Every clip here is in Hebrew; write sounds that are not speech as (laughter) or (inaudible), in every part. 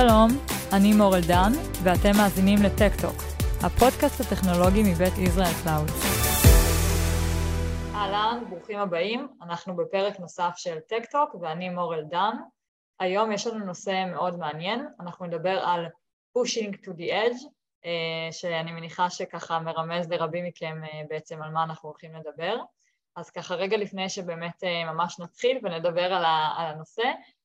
שלום, אני מורל דן, ואתם מאזינים לטקטוק, הפודקאסט הטכנולוגי מבית ישראל קלאוד. אהלן, ברוכים הבאים, אנחנו בפרק נוסף של טקטוק ואני מורל דן. היום יש לנו נושא מאוד מעניין, אנחנו נדבר על pushing to the edge, אה, שאני מניחה שככה מרמז לרבים מכם אה, בעצם על מה אנחנו הולכים לדבר. אז ככה רגע לפני שבאמת אה, ממש נתחיל ונדבר על הנושא,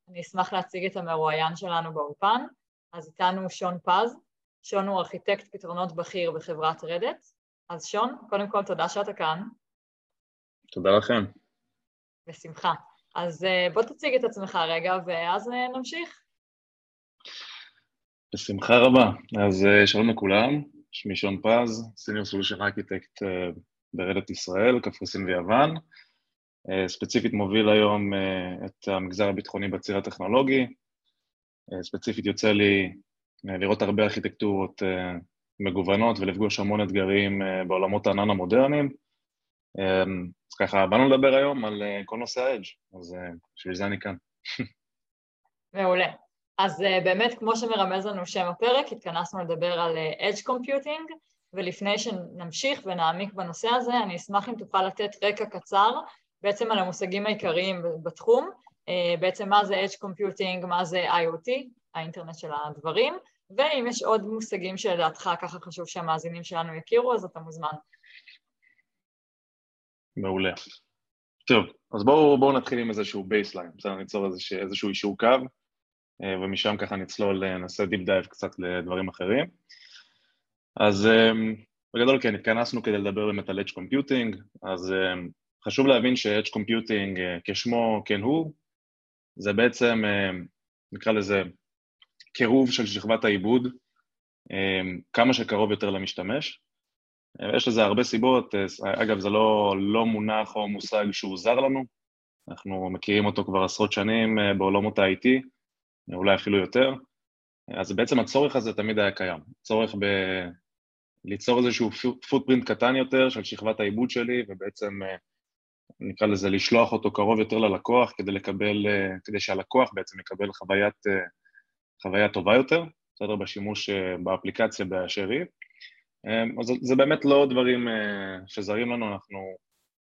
אני אשמח להציג את המרואיין שלנו באולפן. אז איתנו שון פז, שון הוא ארכיטקט פתרונות בכיר בחברת Red Hat. אז שון, קודם כל תודה שאתה כאן. תודה לכם. בשמחה. אז אה, בוא תציג את עצמך רגע ואז אה, נמשיך. בשמחה רבה. אז אה, שלום לכולם, שמי שון פז, senior solution architect ב Red Hat ישראל, קפריסין ויוון. אה, ספציפית מוביל היום אה, את המגזר הביטחוני בציר הטכנולוגי. אה, ספציפית יוצא לי לראות הרבה ארכיטקטורות מגוונות ולפגוש המון אתגרים בעולמות הענן המודרניים. אז ככה, באנו לדבר היום על כל נושא ה-edge, אז בשביל זה אני כאן. (laughs) מעולה. אז באמת, כמו שמרמז לנו שם הפרק, התכנסנו לדבר על Edge Computing, ולפני שנמשיך ונעמיק בנושא הזה, אני אשמח אם תוכל לתת רקע קצר בעצם על המושגים העיקריים בתחום, אה, בעצם מה זה Edge Computing, מה זה IoT, האינטרנט של הדברים, ואם יש עוד מושגים שלדעתך ככה חשוב שהמאזינים שלנו יכירו, אז אתה מוזמן. מעולה. טוב, אז בואו בוא נתחיל עם איזשהו baseline, בסדר, ניצור איזשה, איזשהו יישור קו, אה, ומשם ככה נצלול, אה, נעשה deep dive קצת לדברים אחרים. אז בגדול כן, התכנסנו כדי לדבר באמת על Edge Computing, אז חשוב להבין ש-Edge Computing אה, כשמו כן הוא, זה בעצם, אה, נקרא לזה, קירוב של שכבת העיבוד אה, כמה שקרוב יותר למשתמש. יש לזה הרבה סיבות, אגב זה לא, לא מונח או מושג שהוא זר לנו, אנחנו מכירים אותו כבר עשרות שנים בעולמות ה-IT, אולי אפילו יותר, אז בעצם הצורך הזה תמיד היה קיים, צורך ב... ליצור איזשהו פוטפרינט קטן יותר של שכבת העיבוד שלי ובעצם נקרא לזה לשלוח אותו קרוב יותר ללקוח כדי לקבל, אה, כדי שהלקוח בעצם יקבל חוויית, אה, חוויה טובה יותר, בסדר? בשימוש אה, באפליקציה באשר היא. אז זה באמת לא דברים שזרים לנו, אנחנו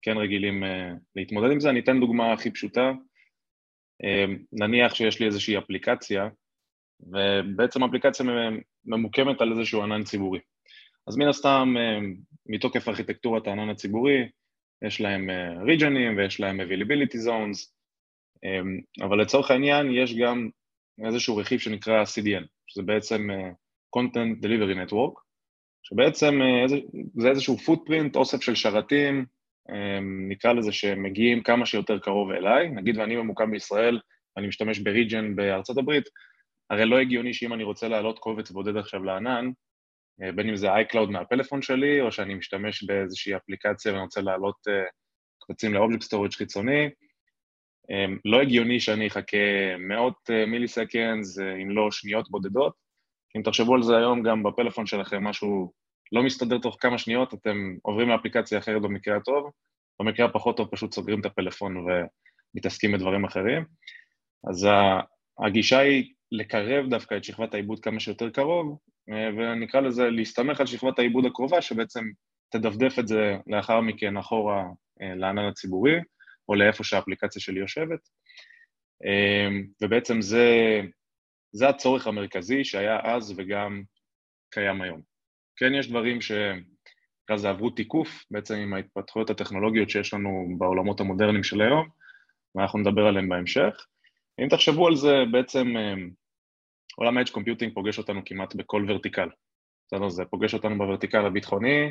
כן רגילים להתמודד עם זה. אני אתן דוגמה הכי פשוטה. נניח שיש לי איזושהי אפליקציה, ובעצם האפליקציה ממוקמת על איזשהו ענן ציבורי. אז מן הסתם, מתוקף ארכיטקטורת הענן הציבורי, יש להם ריג'נים אה, ויש להם availability zones, אמ, אבל לצורך העניין יש גם איזשהו רכיב שנקרא CDN, שזה בעצם אה, Content Delivery Network, שבעצם אה, זה איזשהו footprint, אוסף של שרתים, אמ, נקרא לזה שמגיעים כמה שיותר קרוב אליי, נגיד ואני ממוקם בישראל, ואני משתמש ב region בארצות הברית, הרי לא הגיוני שאם אני רוצה להעלות קובץ בודד עכשיו לענן, בין אם זה iCloud מהפלאפון שלי, או שאני משתמש באיזושהי אפליקציה ואני רוצה להעלות אה, קבצים ל object storage חיצוני. אה, לא הגיוני שאני אחכה מאות milliseconds, אם לא שניות בודדות. אם תחשבו על זה היום, גם בפלאפון שלכם משהו לא מסתדר תוך כמה שניות, אתם עוברים לאפליקציה אחרת במקרה הטוב, במקרה הפחות טוב פשוט סוגרים את הפלאפון ומתעסקים בדברים אחרים. אז הגישה היא לקרב דווקא את שכבת העיבוד כמה שיותר קרוב, אה, ונקרא לזה להסתמך על שכבת העיבוד הקרובה, שבעצם תדפדף את זה לאחר מכן אחורה אה, לענן הציבורי, או לאיפה שהאפליקציה שלי יושבת. אה, ובעצם זה, זה הצורך המרכזי שהיה אז וגם קיים היום. כן, יש דברים שנקרא לזה עברו תיקוף, בעצם עם ההתפתחויות הטכנולוגיות שיש לנו בעולמות המודרניים של היום, ואנחנו נדבר עליהם בהמשך. אם תחשבו על זה, בעצם עולם ה-edge computing פוגש אותנו כמעט בכל ורטיקל. בסדר? זה פוגש אותנו בוורטיקל הביטחוני,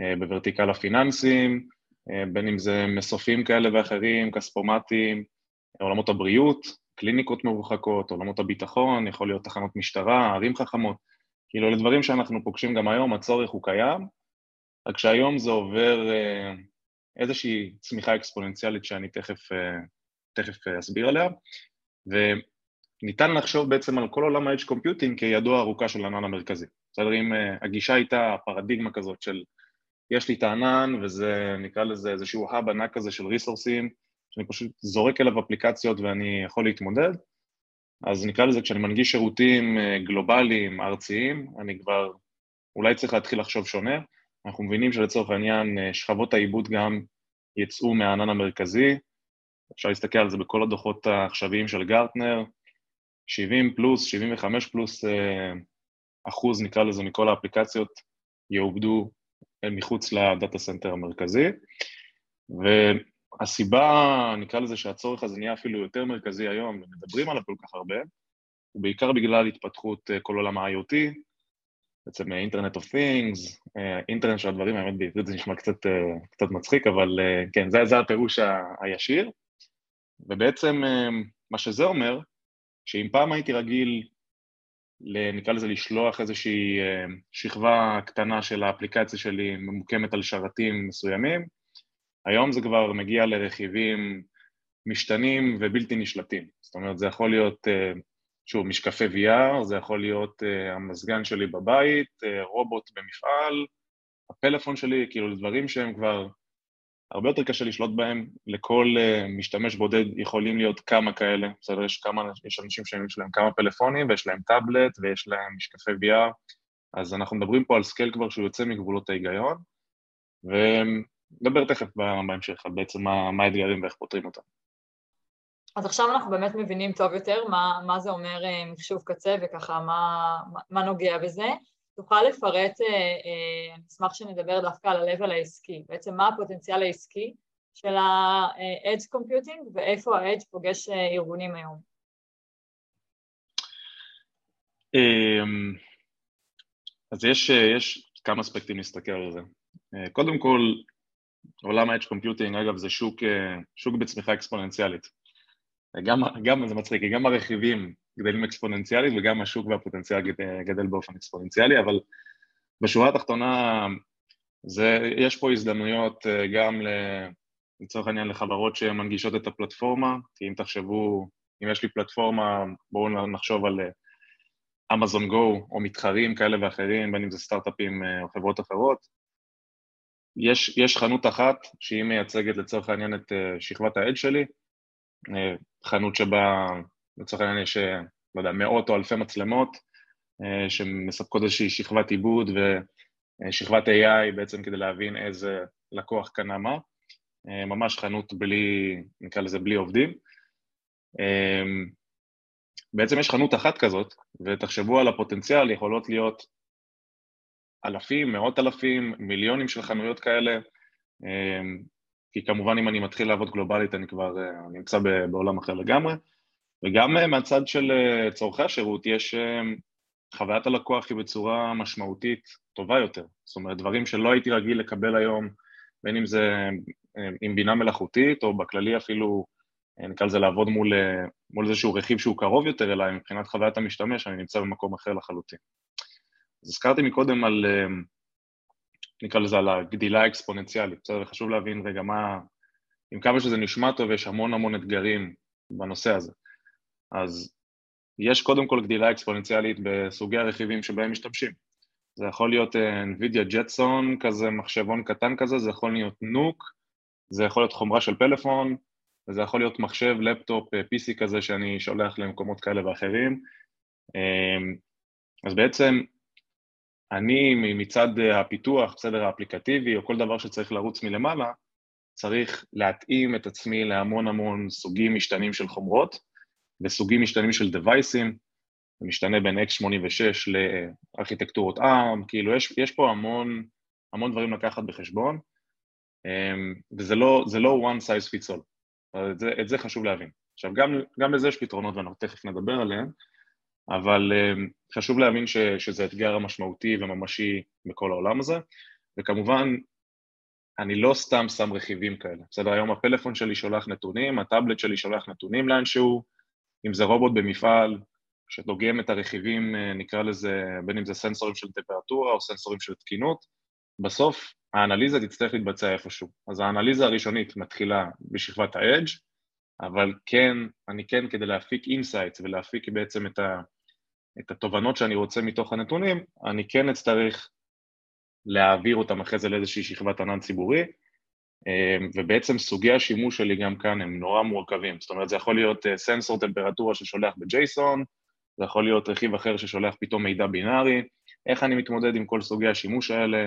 אה, בוורטיקל הפיננסים, אה, בין אם זה מסופים כאלה ואחרים, כספומטים, עולמות הבריאות, קליניקות מרוחקות, עולמות הביטחון, יכול להיות תחנות משטרה, ערים חכמות. כאילו, לדברים שאנחנו פוגשים גם היום, הצורך הוא קיים, רק שהיום זה עובר אה, איזושהי צמיחה אקספוננציאלית שאני תכף, תכף אסביר עליה, ניתן לחשוב בעצם על כל עולם ה-edge computing כידו הארוכה של הענן המרכזי. בסדר, אם uh, הגישה הייתה פרדיגמה כזאת של יש לי את הענן וזה נקרא לזה איזשהו האב ענק כזה של ריסורסים, שאני פשוט זורק אליו אפליקציות ואני יכול להתמודד, אז נקרא לזה, כשאני מנגיש שירותים אה, גלובליים, ארציים, אני כבר אולי צריך להתחיל לחשוב שונה. אנחנו מבינים שלצורך העניין אה, שכבות העיבוד גם יצאו מהענן המרכזי, אפשר להסתכל על זה בכל הדוחות העכשוויים של גרטנר, 70 פלוס, 75 פלוס אה, אחוז, נקרא לזה, מכל האפליקציות יעובדו מחוץ ל data center המרכזי, והסיבה, נקרא לזה שהצורך הזה נהיה אפילו יותר מרכזי היום, ומדברים עליו כל כך הרבה, הוא בעיקר בגלל התפתחות אה, כל עולם ה-IoT, בעצם Internet of Things, אינטרנט של הדברים, האמת בעברית זה נשמע קצת, אה, קצת מצחיק, אבל כן, זה, זה הפירוש הישיר. ובעצם מה שזה אומר, שאם פעם הייתי רגיל, נקרא לזה לשלוח איזושהי אה, שכבה קטנה של האפליקציה שלי ממוקמת על שרתים מסוימים, היום זה כבר מגיע לרכיבים משתנים ובלתי נשלטים. זאת אומרת, זה יכול להיות, אה, שוב, משקפי VR, זה יכול להיות אה, המזגן שלי בבית, רובוט במפעל, הפלאפון שלי, כאילו דברים שהם כבר הרבה יותר קשה לשלוט בהם, לכל uh, משתמש בודד יכולים להיות כמה כאלה, בסדר? יש כמה, יש אנשים שיש להם כמה פלאפונים ויש להם טאבלט ויש להם משקפי VR, אז אנחנו מדברים פה על scale כבר שהוא יוצא מגבולות ההיגיון, ונדבר תכף בהמשך על בעצם מה, מה האתגרים ואיך פותרים אותם. אז עכשיו אנחנו באמת מבינים טוב יותר מה, מה זה אומר אה, מחשוב קצה וככה מה, מה נוגע בזה. תוכל לפרט, אה, אה, אני אשמח שנדבר דווקא על ה-level העסקי, בעצם מה הפוטנציאל העסקי של ה-edge computing ואיפה ה-edge פוגש אה, ארגונים היום. אמ, אז יש, יש כמה אספקטים להסתכל על זה. קודם כל, עולם ה-edge computing, אגב, זה שוק, שוק בצמיחה אקספוננציאלית. גם, גם, זה מצחיק, גם הרכיבים גדלים אקספוננציאלית וגם השוק והפוטנציאל גדל, באופן אקספוננציאלי, אבל בשורה התחתונה זה, יש פה הזדמנויות אה, גם לצורך העניין לחברות שמנגישות את הפלטפורמה, כי אם תחשבו, אם יש לי פלטפורמה, בואו נחשוב על אמזון אה, גו או מתחרים כאלה ואחרים, בין אם זה סטארט-אפים אה, או חברות אחרות, יש, יש חנות אחת שהיא מייצגת לצורך העניין את שכבת האד שלי, חנות שבה לצורך העניין יש, לא יודע, מאות או אלפי מצלמות אה, שמספקות איזושהי שכבת עיבוד ושכבת AI בעצם כדי להבין איזה לקוח קנה מה, אה, ממש חנות בלי, נקרא לזה בלי עובדים. אה, בעצם יש חנות אחת כזאת, ותחשבו על הפוטנציאל, יכולות להיות אלפים, מאות אלפים, מיליונים של חנויות כאלה, כי כמובן אם אני מתחיל לעבוד גלובלית אני כבר נמצא בעולם אחר לגמרי, וגם אה, מהצד של אה, צורכי השירות יש אה, חוויית הלקוח היא בצורה משמעותית טובה יותר. זאת אומרת, דברים שלא הייתי רגיל לקבל היום, בין אם זה עם בינה מלאכותית, או בכללי אפילו, נקרא לזה לעבוד מול, מול איזשהו רכיב שהוא קרוב יותר אליי, מבחינת חוויית המשתמש, אני נמצא במקום אחר לחלוטין. אז הזכרתי מקודם על, נקרא לזה, על הגדילה האקספוננציאלית, בסדר? חשוב להבין רגע מה, עם כמה שזה נשמע טוב, יש המון המון אתגרים בנושא הזה. אז יש קודם כל גדילה אקספוננציאלית בסוגי הרכיבים שבהם משתמשים. זה יכול להיות אה, NVIDIA Jetson, כזה מחשבון קטן כזה, זה יכול להיות נוק, זה יכול להיות חומרה של פלאפון, וזה יכול להיות מחשב, לפטופ, אה, PC כזה שאני שולח למקומות כאלה ואחרים. אמ, אז בעצם אני מצד הפיתוח, בסדר האפליקטיבי, או כל דבר שצריך לרוץ מלמעלה, צריך להתאים את עצמי להמון המון סוגים משתנים של חומרות, וסוגים משתנים של דווייסים, זה משתנה בין x86 לארכיטקטורות ARM, כאילו יש, יש פה המון, המון דברים לקחת בחשבון, אמ, וזה לא, לא one size fits all, את זה, את זה חשוב להבין. עכשיו, גם, גם לזה יש פתרונות ואנחנו תכף נדבר עליהם, אבל אמ, חשוב להבין ש, שזה אתגר המשמעותי וממשי בכל העולם הזה, וכמובן, אני לא סתם שם רכיבים כאלה. בסדר, היום הפלאפון שלי שולח נתונים, הטאבלט שלי שולח נתונים לאנשהו, אם זה רובוט במפעל שדוגם את הרכיבים, אה, נקרא לזה, בין אם זה סנסורים של טמפרטורה או סנסורים של תקינות, בסוף האנליזה תצטרך להתבצע איפשהו. אז האנליזה הראשונית מתחילה בשכבת ה-edge, אבל כן, אני כן, כדי להפיק insights ולהפיק בעצם את, ה, את התובנות שאני רוצה מתוך הנתונים, אני כן אצטרך להעביר אותם אחרי זה לאיזושהי שכבת ענן ציבורי, ובעצם סוגי השימוש שלי גם כאן הם נורא מורכבים, זאת אומרת זה יכול להיות סנסור טמפרטורה ששולח בג'ייסון, זה יכול להיות רכיב אחר ששולח פתאום מידע בינארי, איך אני מתמודד עם כל סוגי השימוש האלה,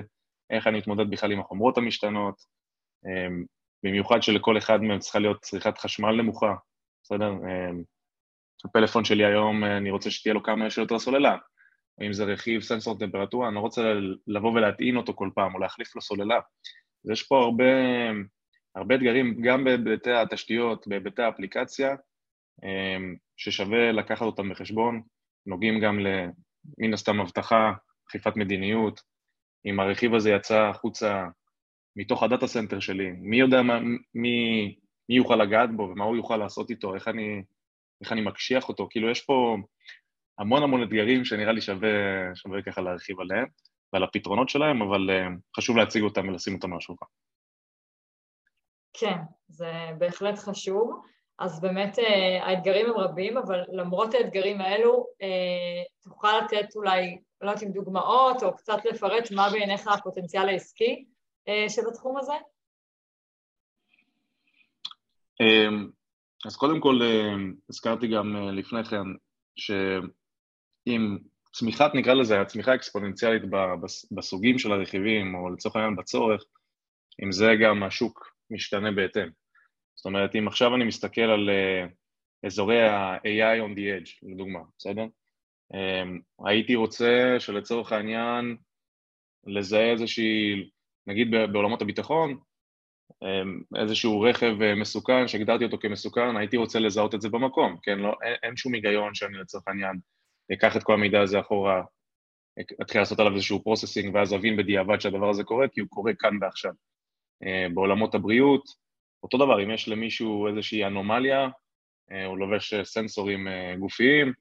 איך אני מתמודד בכלל עם החומרות המשתנות, אמ, במיוחד שלכל אחד מהם צריכה להיות צריכת חשמל נמוכה, בסדר? אמ, הפלאפון שלי היום, אני רוצה שתהיה לו כמה שיותר סוללה. אם זה רכיב סנסור טמפרטורה, אני לא רוצה לבוא ולהטעין אותו כל פעם או להחליף לו סוללה. אז יש פה הרבה, הרבה אתגרים, גם בהיבטי התשתיות, בהיבטי האפליקציה, אמ, ששווה לקחת אותם בחשבון, נוגעים גם מן הסתם אבטחה, אכיפת מדיניות, אם הרכיב הזה יצא החוצה מתוך ה data center שלי, מי יודע מה, מי, מי יוכל לגעת בו ומה הוא יוכל לעשות איתו, איך אני, איך אני מקשיח אותו, כאילו יש פה המון המון אתגרים שנראה לי שווה, שווה ככה להרחיב עליהם ועל הפתרונות שלהם, אבל uh, חשוב להציג אותם ולשים אותם על השולחן. כן, זה בהחלט חשוב. אז באמת uh, האתגרים הם רבים, אבל למרות האתגרים האלו, uh, תוכל לתת אולי, לא יודעת אם דוגמאות, או קצת לפרט מה בעיניך הפוטנציאל העסקי של התחום הזה? Um, אז קודם כל, הזכרתי גם לפני כן, שאם צמיחת, נקרא לזה, הצמיחה האקספוננציאלית בסוגים של הרכיבים, או לצורך העניין בצורך, אם זה גם השוק משתנה בהתאם. זאת אומרת, אם עכשיו אני מסתכל על uh, אזורי ה-AI on the edge, לדוגמה, בסדר? Um, הייתי רוצה שלצורך העניין לזהה איזושהי, נגיד בעולמות הביטחון, um, איזשהו רכב אה, מסוכן, שהגדרתי אותו כמסוכן, הייתי רוצה לזהות את זה במקום, כן? לא, אין, אין שום היגיון שאני לצורך העניין אקח את כל המידע הזה אחורה, אתחיל לעשות עליו איזשהו processing ואז אבין בדיעבד שהדבר הזה קורה, כי הוא קורה כאן ועכשיו. Uh, בעולמות הבריאות, אותו דבר, אם יש למישהו איזושהי אנומליה, אה, הוא לובש סנסורים אה, גופיים,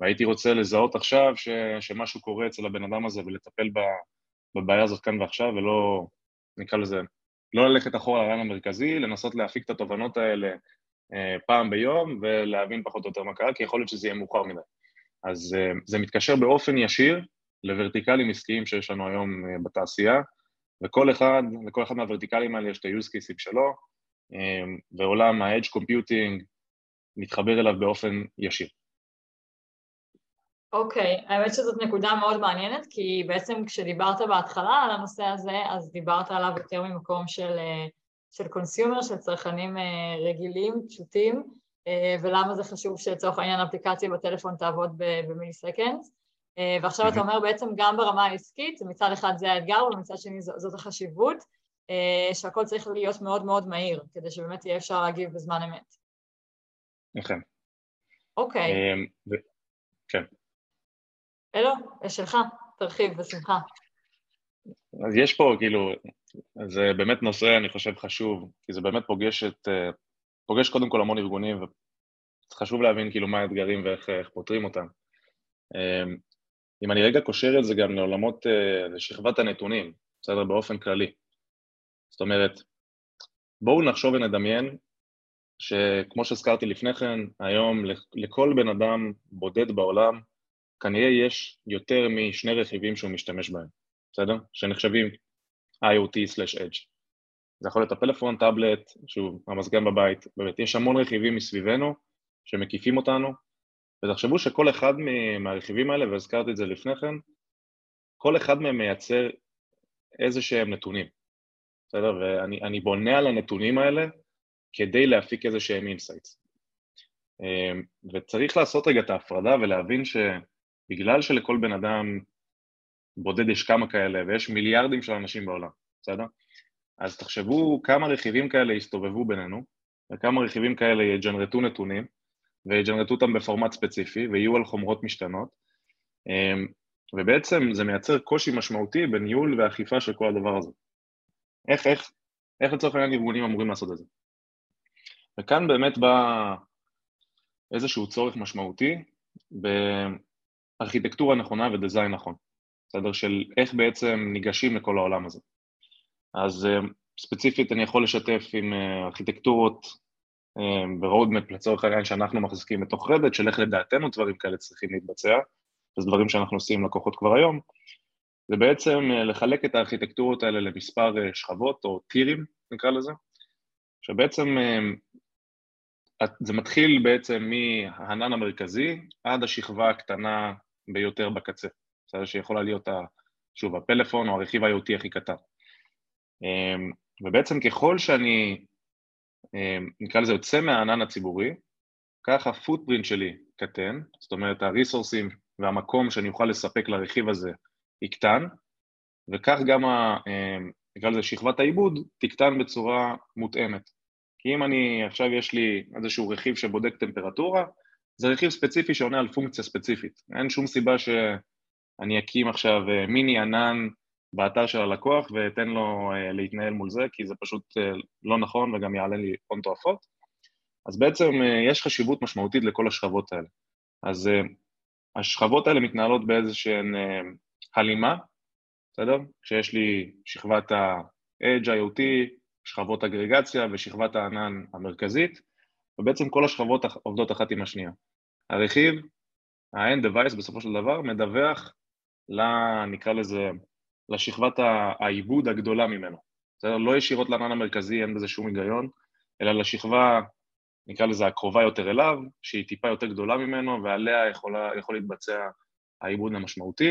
והייתי רוצה לזהות עכשיו ש, שמשהו קורה אצל הבן אדם הזה ולטפל בבעיה הזאת כאן ועכשיו, ולא, נקרא לזה, לא ללכת אחורה לרעיון המרכזי, לנסות להפיק את התובנות האלה אה, פעם ביום ולהבין פחות או יותר מה קרה, כי יכול להיות שזה יהיה מאוחר מדי. אז זה מתקשר באופן ישיר לוורטיקלים עסקיים שיש לנו היום בתעשייה, וכל אחד, לכל אחד מהוורטיקלים האלה יש את ה-use cases שלו, אמ, ועולם ה-edge computing מתחבר אליו באופן ישיר. אוקיי, okay, האמת שזאת נקודה מאוד מעניינת, כי בעצם כשדיברת בהתחלה על הנושא הזה, אז דיברת עליו יותר ממקום של, אה, של קונסיומר, של צרכנים אה, רגילים, פשוטים, אה, ולמה זה חשוב שלצורך העניין אפליקציה בטלפון תעבוד במיליסקנדס. ועכשיו אתה אומר בעצם גם ברמה העסקית, מצד אחד זה האתגר ומצד שני זאת החשיבות, אה, שהכל צריך להיות מאוד מאוד מהיר, כדי שבאמת יהיה אפשר להגיב בזמן אמת. נכון. אוקיי. כן. אלו, שלך, תרחיב בשמחה. אז יש פה, כאילו, זה באמת נושא, אני חושב, חשוב, כי זה באמת פוגש את, אה, פוגש קודם כל המון ארגונים, וחשוב להבין כאילו מה האתגרים ואיך פותרים אותם. אמ, אם אני רגע קושר את זה גם לעולמות, אה, לשכבת הנתונים, בסדר? באופן כללי. זאת אומרת, בואו נחשוב ונדמיין שכמו שהזכרתי לפני כן, היום לכל בן אדם בודד בעולם כנראה יש יותר משני רכיבים שהוא משתמש בהם, בסדר? שנחשבים IoT/Edge. זה יכול להיות הפלאפון, טאבלט, שוב, המזגן בבית, באמת, יש המון רכיבים מסביבנו שמקיפים אותנו, ותחשבו שכל אחד מהרכיבים האלה, והזכרתי את זה לפני כן, כל אחד מהם מייצר איזה שהם נתונים. בסדר? ואני בונה על הנתונים האלה כדי להפיק איזה שהם insights. אמ, וצריך לעשות רגע את ההפרדה ולהבין שבגלל שלכל בן אדם בודד יש כמה כאלה ויש מיליארדים של אנשים בעולם, בסדר? אז תחשבו כמה רכיבים כאלה יסתובבו בינינו וכמה רכיבים כאלה יג'נרטו נתונים ויג'נרטו אותם בפורמט ספציפי ויהיו על חומרות משתנות אמ, ובעצם זה מייצר קושי משמעותי בניהול ואכיפה של כל הדבר הזה. איך, איך, איך לצורך העניין ארגונים אמורים לעשות את זה. וכאן באמת בא איזשהו צורך משמעותי בארכיטקטורה נכונה ודיזיין נכון, בסדר? של איך בעצם ניגשים לכל העולם הזה. אז אה, ספציפית אני יכול לשתף עם אה, ארכיטקטורות ב-roadmap לצורך העניין שאנחנו מחזיקים בתוך רדד, של איך לדעתנו דברים כאלה צריכים להתבצע, וזה דברים שאנחנו עושים לקוחות כבר היום, זה בעצם אה, לחלק את הארכיטקטורות האלה למספר אה, שכבות או טירים נקרא לזה, שבעצם זה מתחיל בעצם מהענן המרכזי עד השכבה הקטנה ביותר בקצה, בסדר? שיכולה להיות, שוב, הפלאפון או הרכיב ה-IoT הכי קטן. ובעצם ככל שאני, נקרא לזה, יוצא מהענן הציבורי, כך הפוטפרינט שלי קטן, זאת אומרת הריסורסים והמקום שאני אוכל לספק לרכיב הזה יקטן, וכך גם, ה, נקרא לזה שכבת העיבוד, תקטן בצורה מותאמת. כי אם אני, עכשיו יש לי איזשהו רכיב שבודק טמפרטורה, זה רכיב ספציפי שעונה על פונקציה ספציפית. אין שום סיבה שאני אקים עכשיו אה, מיני ענן באתר של הלקוח ואתן לו אה, להתנהל מול זה, כי זה פשוט אה, לא נכון וגם יעלה לי הון תועפות. אז בעצם יש חשיבות משמעותית לכל השכבות האלה. אז השכבות האלה מתנהלות באיזשהן הלימה, בסדר? כשיש לי שכבת ה-Edge IoT, שכבות אגרגציה ושכבת הענן המרכזית, ובעצם כל השכבות עובדות אחת עם השנייה. הרכיב, ה-end device בסופו של דבר, מדווח, ל, נקרא לזה, לשכבת העיבוד הגדולה ממנו. בסדר? לא ישירות לענן המרכזי, אין בזה שום היגיון, אלא לשכבה, נקרא לזה הקרובה יותר אליו, שהיא טיפה יותר גדולה ממנו, ועליה יכולה, יכול להתבצע העיבוד המשמעותי.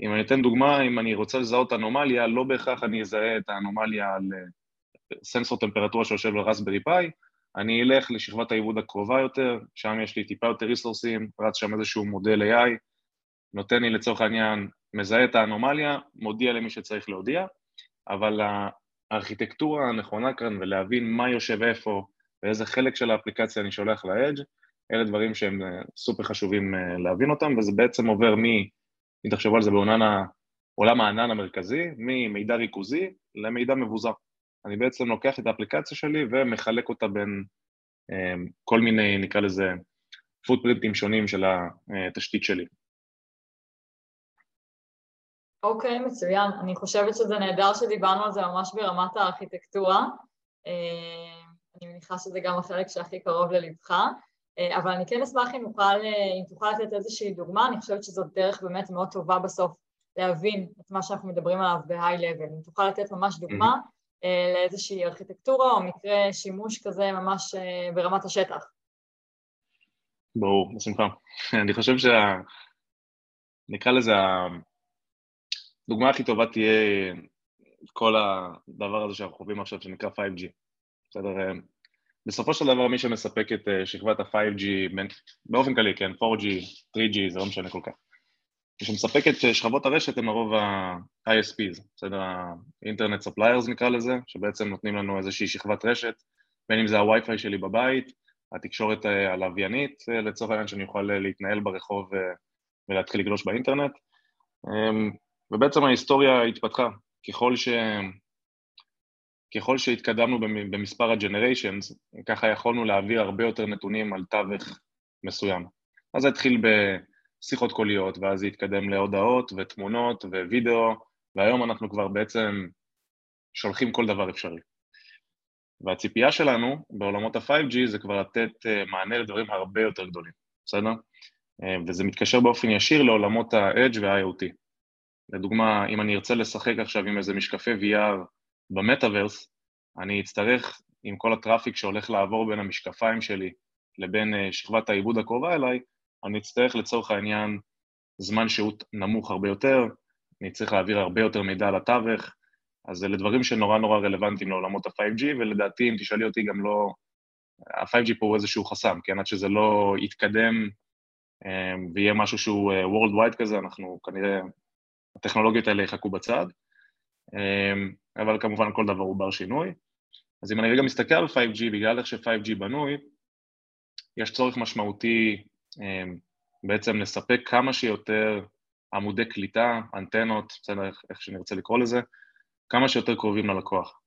אם אני אתן דוגמה, אם אני רוצה לזהות אנומליה, לא בהכרח אני אזהה את האנומליה על אה, סנסור טמפרטורה שיושב על רסברי פאי, אני אלך לשכבת העיבוד הקרובה יותר, שם יש לי טיפה יותר ריסורסים, רץ שם איזשהו מודל AI, נותן לי לצורך העניין, מזהה את האנומליה, מודיע למי שצריך להודיע, אבל הארכיטקטורה הנכונה כאן ולהבין מה יושב איפה ואיזה חלק של האפליקציה אני שולח ל-edge, אלה דברים שהם אה, סופר חשובים אה, להבין אותם, וזה בעצם עובר מ... אם תחשבו על זה בעולם הענן המרכזי, ממידע ריכוזי למידע מבוזר. אני בעצם לוקח את האפליקציה שלי ומחלק אותה בין um, כל מיני, נקרא לזה, פוטפרינטים שונים של התשתית שלי. אוקיי, okay, מצוין. אני חושבת שזה נהדר שדיברנו על זה ממש ברמת הארכיטקטורה. אה, אני מניחה שזה גם החלק שהכי קרוב ללבך. אה, אבל אני כן אשמח אם נוכל, אה, אם תוכל לתת איזושהי דוגמה, אני חושבת שזאת דרך באמת מאוד טובה בסוף להבין את מה שאנחנו מדברים עליו ב-high level. אם תוכל לתת ממש דוגמה mm-hmm. לאיזושהי ארכיטקטורה או מקרה שימוש כזה ממש ברמת השטח. ברור, בשמחה. (laughs) אני חושב שה... נקרא לזה, הדוגמה הכי טובה תהיה כל הדבר הזה שאנחנו חווים עכשיו שנקרא 5G. בסדר? בסופו של דבר מי שמספק את אה, שכבת ה-5G, באופן כללי, כן, 4G, 3G, זה לא משנה כל כך. מי שמספק את אה, שכבות הרשת הם הרוב ה-ISPs, בסדר? ה-Internet Suppliers נקרא לזה, שבעצם נותנים לנו איזושהי שכבת רשת, בין אם זה ה-Wi-Fi שלי בבית, התקשורת אה, הלוויינית, לצורך העניין שאני אוכל להתנהל ברחוב ולהתחיל לגלוש באינטרנט. ובעצם ההיסטוריה התפתחה. ככל ש... ככל שהתקדמנו במספר ה-generations, ככה יכולנו להעביר הרבה יותר נתונים על תווך מסוים. אז זה התחיל בשיחות קוליות, ואז זה התקדם להודעות ותמונות ווידאו, והיום אנחנו כבר בעצם שולחים כל דבר אפשרי. והציפייה שלנו בעולמות ה-5G זה כבר לתת אה, מענה לדברים הרבה יותר גדולים, בסדר? אה, וזה מתקשר באופן ישיר לעולמות ה-Edge וה-IoT. לדוגמה, אם אני ארצה לשחק עכשיו עם איזה משקפי VR במטאוורס, אני אצטרך, עם כל הטראפיק שהולך לעבור בין המשקפיים שלי לבין אה, שכבת העיבוד הקרובה אליי, אני אצטרך לצורך העניין זמן שהות נמוך הרבה יותר, אני צריך להעביר הרבה יותר מידע לתווך, אז אלה דברים שנורא נורא רלוונטיים לעולמות ה-5G, ולדעתי, אם תשאלי אותי, גם לא... ה-5G פה הוא איזשהו חסם, כן? עד שזה לא יתקדם אה, ויהיה משהו שהוא אה, Worldwide כזה, אנחנו כנראה, הטכנולוגיות האלה יחכו בצד. אבל כמובן כל דבר הוא בר שינוי. אז אם אני רגע מסתכל על 5G, בגלל איך ש-5G בנוי, יש צורך משמעותי אמ, בעצם לספק כמה שיותר עמודי קליטה, אנטנות, בסדר, איך שנרצה לקרוא לזה, כמה שיותר קרובים ללקוח.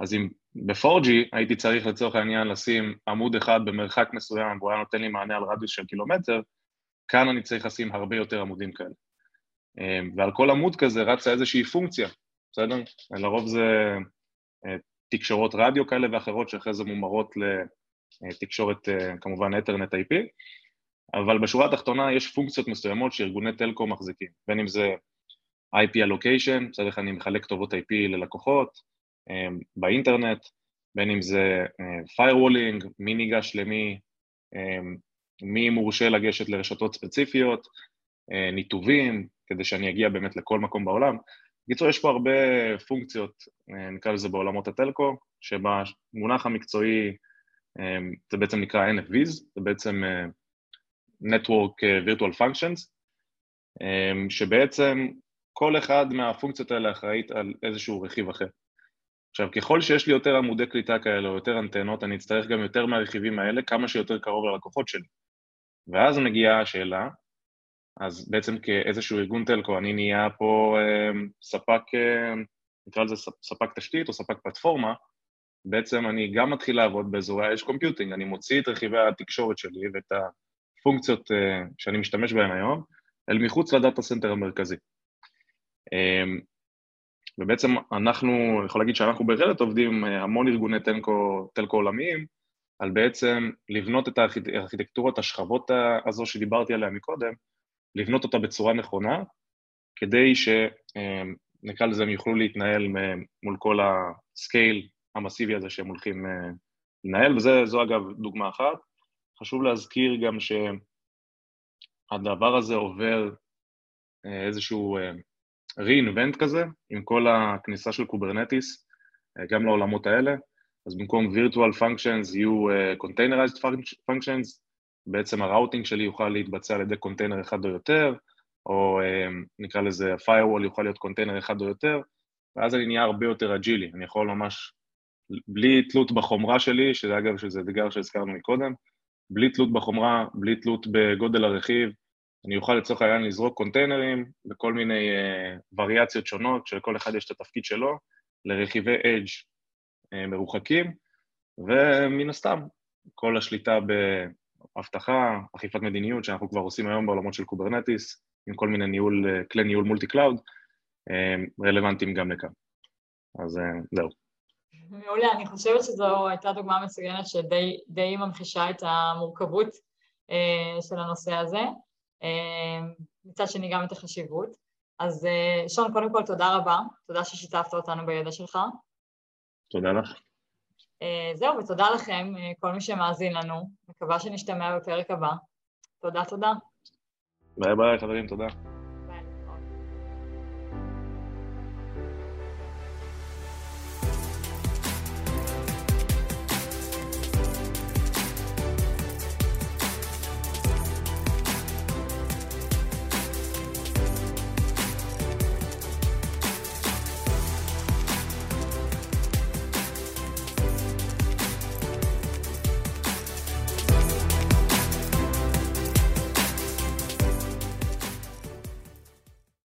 אז אם ב-4G הייתי צריך לצורך העניין לשים עמוד אחד במרחק מסוים והוא היה נותן לי מענה על רדיוס של קילומטר, כאן אני צריך לשים הרבה יותר עמודים כאלה. אמ, ועל כל עמוד כזה רצה איזושהי פונקציה בסדר? לרוב זה אה, תקשורות רדיו כאלה ואחרות שאחרי זה מומרות לתקשורת אה, כמובן אתרנט IP, אבל בשורה התחתונה יש פונקציות מסוימות שארגוני טלקום מחזיקים, בין אם זה IP allocation, בסדר, אני מחלק כתובות IP ללקוחות, באינטרנט, בין אם זה firewalling, מי ניגש למי, מי מורשה לגשת לרשתות ספציפיות, ניתובים, כדי שאני אגיע באמת לכל מקום בעולם. בקיצור, יש פה הרבה פונקציות, נקרא לזה בעולמות הטלקו, שבמונח המקצועי זה בעצם נקרא NFVs, זה בעצם Network Virtual Functions, שבעצם כל אחד מהפונקציות האלה אחראית על איזשהו רכיב אחר. עכשיו, ככל שיש לי יותר עמודי קליטה כאלה או יותר אנטנות, אני אצטרך גם יותר מהרכיבים האלה, כמה שיותר קרוב ללקוחות שלי. ואז מגיעה השאלה, אז בעצם כאיזשהו ארגון טלקו, אני נהיה פה אה, ספק, אה, נקרא לזה ספק תשתית או ספק פלטפורמה, בעצם אני גם מתחיל לעבוד באזורי ה-edge computing, אני מוציא את רכיבי התקשורת שלי ואת הפונקציות אה, שאני משתמש בהן היום, אל מחוץ ל data center המרכזי. אה, ובעצם אנחנו, אני יכול להגיד שאנחנו ב Red Hat עובדים אה, המון ארגוני telco, telco עולמיים, על בעצם לבנות את הארכיטקטורת, השכבות הזו שדיברתי עליה מקודם, לבנות אותה בצורה נכונה, כדי שנקרא לזה הם יוכלו להתנהל מול כל ה scale המסיבי הזה שהם הולכים אה, לנהל, וזו אגב דוגמה אחת. חשוב להזכיר גם שהדבר הזה עובר אה, איזשהו re-invent כזה, עם כל הכניסה של Kubernetes, אה, גם לעולמות האלה, אז במקום virtual functions יהיו containerized functions, בעצם ה routing שלי יוכל להתבצע על ידי קונטיינר אחד או יותר, או uh, נקרא לזה firewall יוכל להיות קונטיינר אחד או יותר, ואז אני נהיה הרבה יותר אג'ילי, אני יכול ממש, בלי תלות בחומרה שלי, שזה אגב, שזה אתגר שהזכרנו מקודם, בלי תלות בחומרה, בלי תלות בגודל הרכיב, אני אוכל לצורך העניין לזרוק קונטיינרים בכל מיני uh, וריאציות שונות, שלכל אחד יש את התפקיד שלו, לרכיבי edge uh, מרוחקים, ומן הסתם, כל השליטה באבטחה, אכיפת מדיניות, שאנחנו כבר עושים היום בעולמות של Kubernetes, עם כל מיני ניהול, uh, כלי ניהול multi-cloud, uh, רלוונטיים גם לכאן. אז uh, זהו. מעולה, אני חושבת שזו הייתה דוגמה מצוינת שדי ממחישה את המורכבות של הנושא הזה. מצד שני גם את החשיבות. אז אה, שון, קודם כל תודה רבה, תודה ששיתפת אותנו בידע שלך. תודה לך. אה, זהו, ותודה לכם, אה, כל מי שמאזין לנו. מקווה שנשתמע בפרק הבא. תודה, תודה. ביי ביי, חברים, תודה.